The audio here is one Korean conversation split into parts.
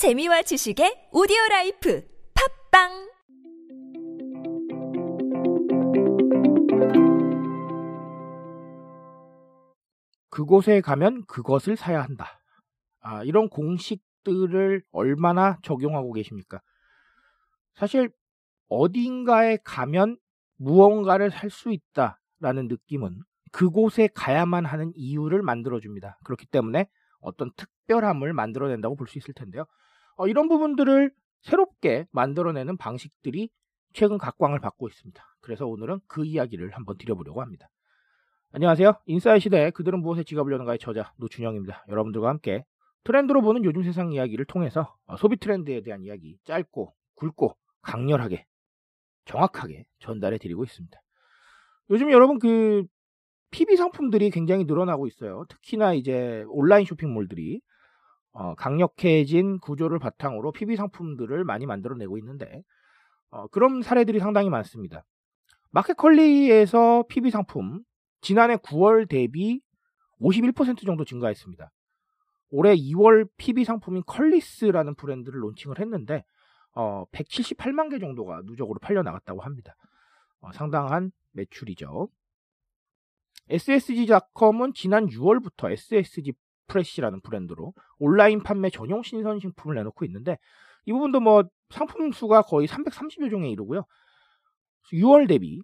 재미와 지식의 오디오 life 팟빵 그곳에 가면 그것을 사야 한다. 아, 이런 공식들을 얼마나 적용하고 계십니까? 사실 어딘가에 가면 무언가를 살 수 있다라는 느낌은 그곳에 가야만 하는 이유를 만들어줍니다. 그렇기 때문에 어떤 특별함을 만들어낸다고 볼 수 있을 텐데요. 어, 이런 부분들을 새롭게 만들어내는 방식들이 최근 각광을 받고 있습니다. 그래서 오늘은 그 이야기를 한번 드려보려고 합니다. 안녕하세요. 인사이 시대 그들은 무엇에 지갑을 여는가의 저자 노준영입니다. 여러분들과 함께 트렌드로 보는 요즘 세상 이야기를 통해서 어, 소비 트렌드에 대한 이야기 짧고 굵고 강렬하게 정확하게 전달해 드리고 있습니다. 요즘 여러분 그 PB 상품들이 굉장히 늘어나고 있어요. 특히나 이제 온라인 쇼핑몰들이 어, 강력해진 구조를 바탕으로 PB 상품들을 많이 만들어내고 있는데 어, 그런 사례들이 상당히 많습니다. 마켓컬리에서 PB 상품 지난해 9월 대비 51% 정도 증가했습니다. 올해 2월 PB 상품인 컬리스라는 브랜드를 론칭을 했는데 어, 178만 개 정도가 누적으로 팔려 나갔다고 합니다. 어, 상당한 매출이죠. SSG닷컴은 지난 6월부터 SSG 프레시라는 브랜드로 온라인 판매 전용 신선 식품을 내놓고 있는데 이 부분도 뭐 상품 수가 거의 330여 종에 이르고요. 6월 대비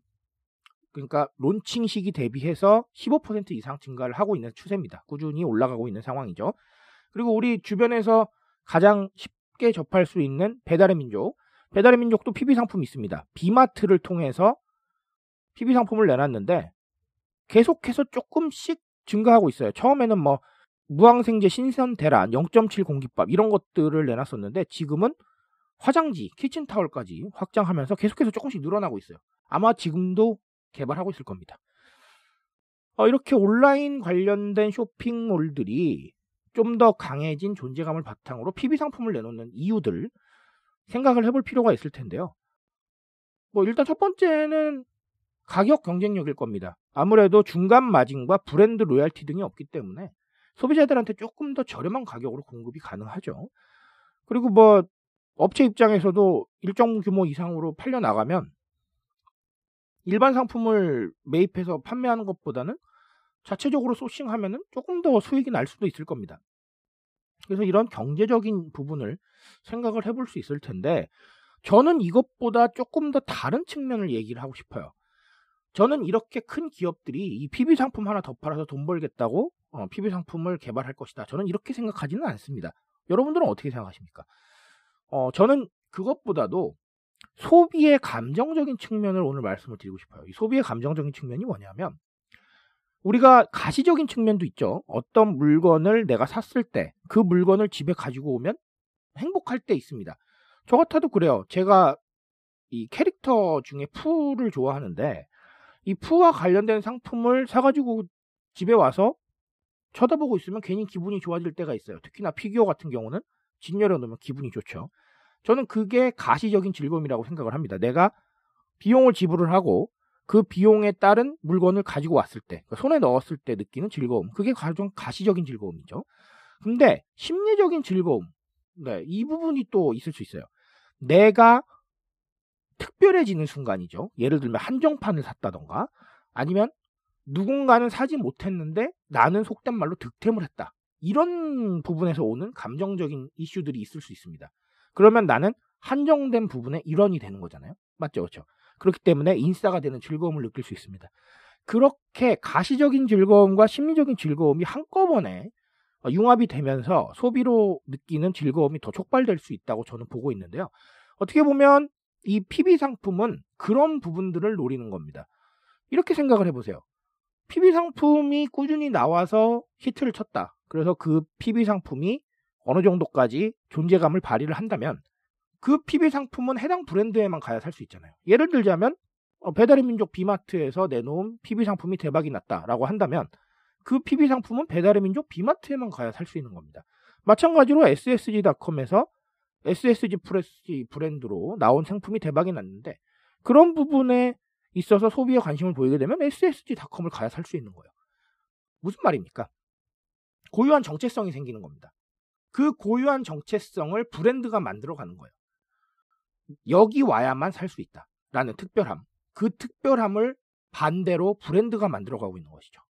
그러니까 론칭 시기 대비해서 15% 이상 증가를 하고 있는 추세입니다. 꾸준히 올라가고 있는 상황이죠. 그리고 우리 주변에서 가장 쉽게 접할 수 있는 배달의 민족. 배달의 민족도 PB 상품이 있습니다. 비마트를 통해서 PB 상품을 내놨는데 계속해서 조금씩 증가하고 있어요. 처음에는 뭐 무항생제 신선 대란 0.7 공깃밥 이런 것들을 내놨었는데 지금은 화장지, 키친타월까지 확장하면서 계속해서 조금씩 늘어나고 있어요. 아마 지금도 개발하고 있을 겁니다. 어, 이렇게 온라인 관련된 쇼핑몰들이 좀 더 강해진 존재감을 바탕으로 PB 상품을 내놓는 이유들 생각을 해볼 필요가 있을 텐데요. 뭐 일단 첫 번째는 가격 경쟁력일 겁니다. 아무래도 중간 마진과 브랜드 로얄티 등이 없기 때문에 소비자들한테 조금 더 저렴한 가격으로 공급이 가능하죠. 그리고 뭐 업체 입장에서도 일정 규모 이상으로 팔려 나가면 일반 상품을 매입해서 판매하는 것보다는 자체적으로 소싱하면은 조금 더 수익이 날 수도 있을 겁니다. 그래서 이런 경제적인 부분을 생각을 해볼 수 있을 텐데 저는 이것보다 조금 더 다른 측면을 얘기를 하고 싶어요. 저는 이렇게 큰 기업들이 이 PB 상품 하나 더 팔아서 돈 벌겠다고 어, PB 상품을 개발할 것이다. 저는 이렇게 생각하지는 않습니다. 여러분들은 어떻게 생각하십니까? 어, 저는 그것보다도 소비의 감정적인 측면을 오늘 말씀을 드리고 싶어요. 이 소비의 감정적인 측면이 뭐냐면 우리가 가시적인 측면도 있죠. 어떤 물건을 내가 샀을 때 그 물건을 집에 가지고 오면 행복할 때 있습니다. 저 같아도 그래요. 제가 이 캐릭터 중에 푸를 좋아하는데 이 푸와 관련된 상품을 사가지고 집에 와서 쳐다보고 있으면 괜히 기분이 좋아질 때가 있어요. 특히나 피규어 같은 경우는 진열해 놓으면 기분이 좋죠. 저는 그게 가시적인 즐거움이라고 생각을 합니다. 내가 비용을 지불을 하고 그 비용에 따른 물건을 가지고 왔을 때, 그러니까 손에 넣었을 때 느끼는 즐거움. 그게 가장 가시적인 즐거움이죠. 근데 심리적인 즐거움, 네, 이 부분이 또 있을 수 있어요. 내가 특별해지는 순간이죠. 예를 들면 한정판을 샀다던가 아니면 누군가는 사지 못했는데 나는 속된 말로 득템을 했다. 이런 부분에서 오는 감정적인 이슈들이 있을 수 있습니다. 그러면 나는 한정된 부분의 일원이 되는 거잖아요. 맞죠? 그렇죠? 그렇기 때문에 인싸가 되는 즐거움을 느낄 수 있습니다. 그렇게 가시적인 즐거움과 심리적인 즐거움이 한꺼번에 융합이 되면서 소비로 느끼는 즐거움이 더 촉발될 수 있다고 저는 보고 있는데요. 어떻게 보면 이 PB 상품은 그런 부분들을 노리는 겁니다. 이렇게 생각을 해보세요. PB 상품이 꾸준히 나와서 히트를 쳤다. 그래서 그 PB 상품이 어느 정도까지 존재감을 발휘를 한다면 그 PB 상품은 해당 브랜드에만 가야 살 수 있잖아요. 예를 들자면 어, 배달의 민족 비마트에서 내놓은 PB 상품이 대박이 났다라고 한다면 그 PB 상품은 배달의 민족 비마트에만 가야 살 수 있는 겁니다. 마찬가지로 SSG.com에서 SSG 프레시 브랜드로 나온 상품이 대박이 났는데 그런 부분에 있어서 소비에 관심을 보이게 되면 SSG.com을 가야 살 수 있는 거예요. 무슨 말입니까? 고유한 정체성이 생기는 겁니다. 그 고유한 정체성을 브랜드가 만들어 가는 거예요. 여기 와야만 살 수 있다 라는 특별함. 그 특별함을 반대로 브랜드가 만들어 가고 있는 것이죠.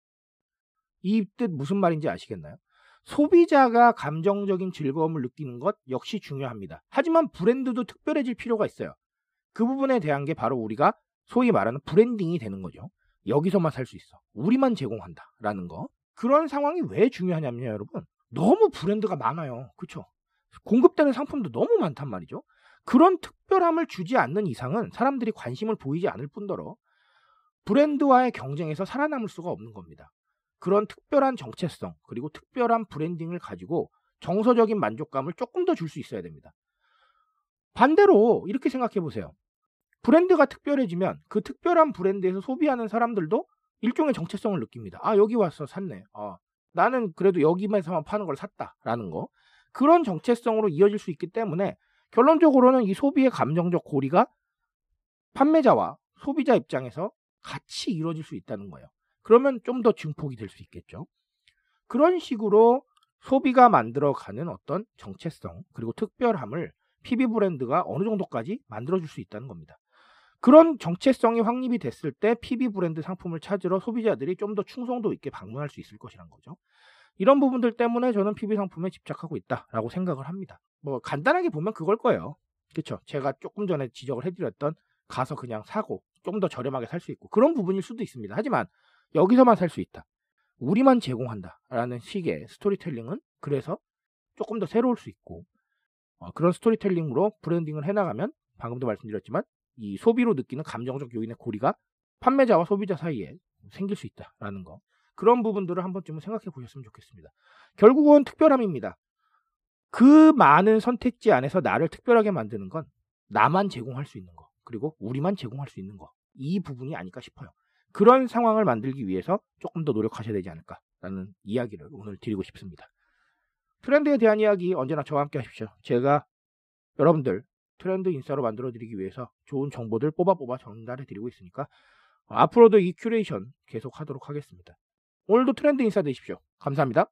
이 뜻 무슨 말인지 아시겠나요? 소비자가 감정적인 즐거움을 느끼는 것 역시 중요합니다. 하지만 브랜드도 특별해질 필요가 있어요. 그 부분에 대한 게 바로 우리가 소위 말하는 branding이 되는 거죠. 여기서만 살 수 있어. 우리만 제공한다. 라는 거. 그런 상황이 왜 중요하냐면요, 여러분. 너무 브랜드가 많아요. 그쵸? 공급되는 상품도 너무 많단 말이죠. 그런 특별함을 주지 않는 이상은 사람들이 관심을 보이지 않을 뿐더러 브랜드와의 경쟁에서 살아남을 수가 없는 겁니다. 그런 특별한 정체성 그리고 특별한 branding을 가지고 정서적인 만족감을 조금 더 줄 수 있어야 됩니다. 반대로 이렇게 생각해 보세요. 브랜드가 특별해지면 그 특별한 브랜드에서 소비하는 사람들도 일종의 정체성을 느낍니다. 아, 여기 와서 샀네. 아, 나는 그래도 여기만서만 파는 걸 샀다라는 거. 그런 정체성으로 이어질 수 있기 때문에 결론적으로는 이 소비의 감정적 고리가 판매자와 소비자 입장에서 같이 이루어질 수 있다는 거예요. 그러면 좀 더 증폭이 될 수 있겠죠. 그런 식으로 소비가 만들어가는 어떤 정체성 그리고 특별함을 PB 브랜드가 어느 정도까지 만들어줄 수 있다는 겁니다. 그런 정체성이 확립이 됐을 때 PB 브랜드 상품을 찾으러 소비자들이 좀 더 충성도 있게 방문할 수 있을 것이란 거죠. 이런 부분들 때문에 저는 PB 상품에 집착하고 있다라고 생각을 합니다. 뭐 간단하게 보면 그걸 거예요. 그렇죠. 제가 조금 전에 지적을 해드렸던 가서 그냥 사고 좀 더 저렴하게 살 수 있고 그런 부분일 수도 있습니다. 하지만 여기서만 살 수 있다. 우리만 제공한다라는 식의 스토리텔링은 그래서 조금 더 새로울 수 있고 어, 그런 스토리텔링으로 브랜딩을 해나가면 방금도 말씀드렸지만 이 소비로 느끼는 감정적 요인의 고리가 판매자와 소비자 사이에 생길 수 있다라는 거 그런 부분들을 한 번쯤은 생각해 보셨으면 좋겠습니다. 결국은 특별함입니다. 그 많은 선택지 안에서 나를 특별하게 만드는 건 나만 제공할 수 있는 거 그리고 우리만 제공할 수 있는 거 이 부분이 아닐까 싶어요. 그런 상황을 만들기 위해서 조금 더 노력하셔야 되지 않을까라는 이야기를 오늘 드리고 싶습니다. 트렌드에 대한 이야기 언제나 저와 함께 하십시오. 제가 여러분들 트렌드 인싸로 만들어드리기 위해서 좋은 정보들 뽑아 뽑아 전달해드리고 있으니까 앞으로도 이 큐레이션 계속 하도록 하겠습니다. 오늘도 트렌드 인싸 되십시오. 감사합니다.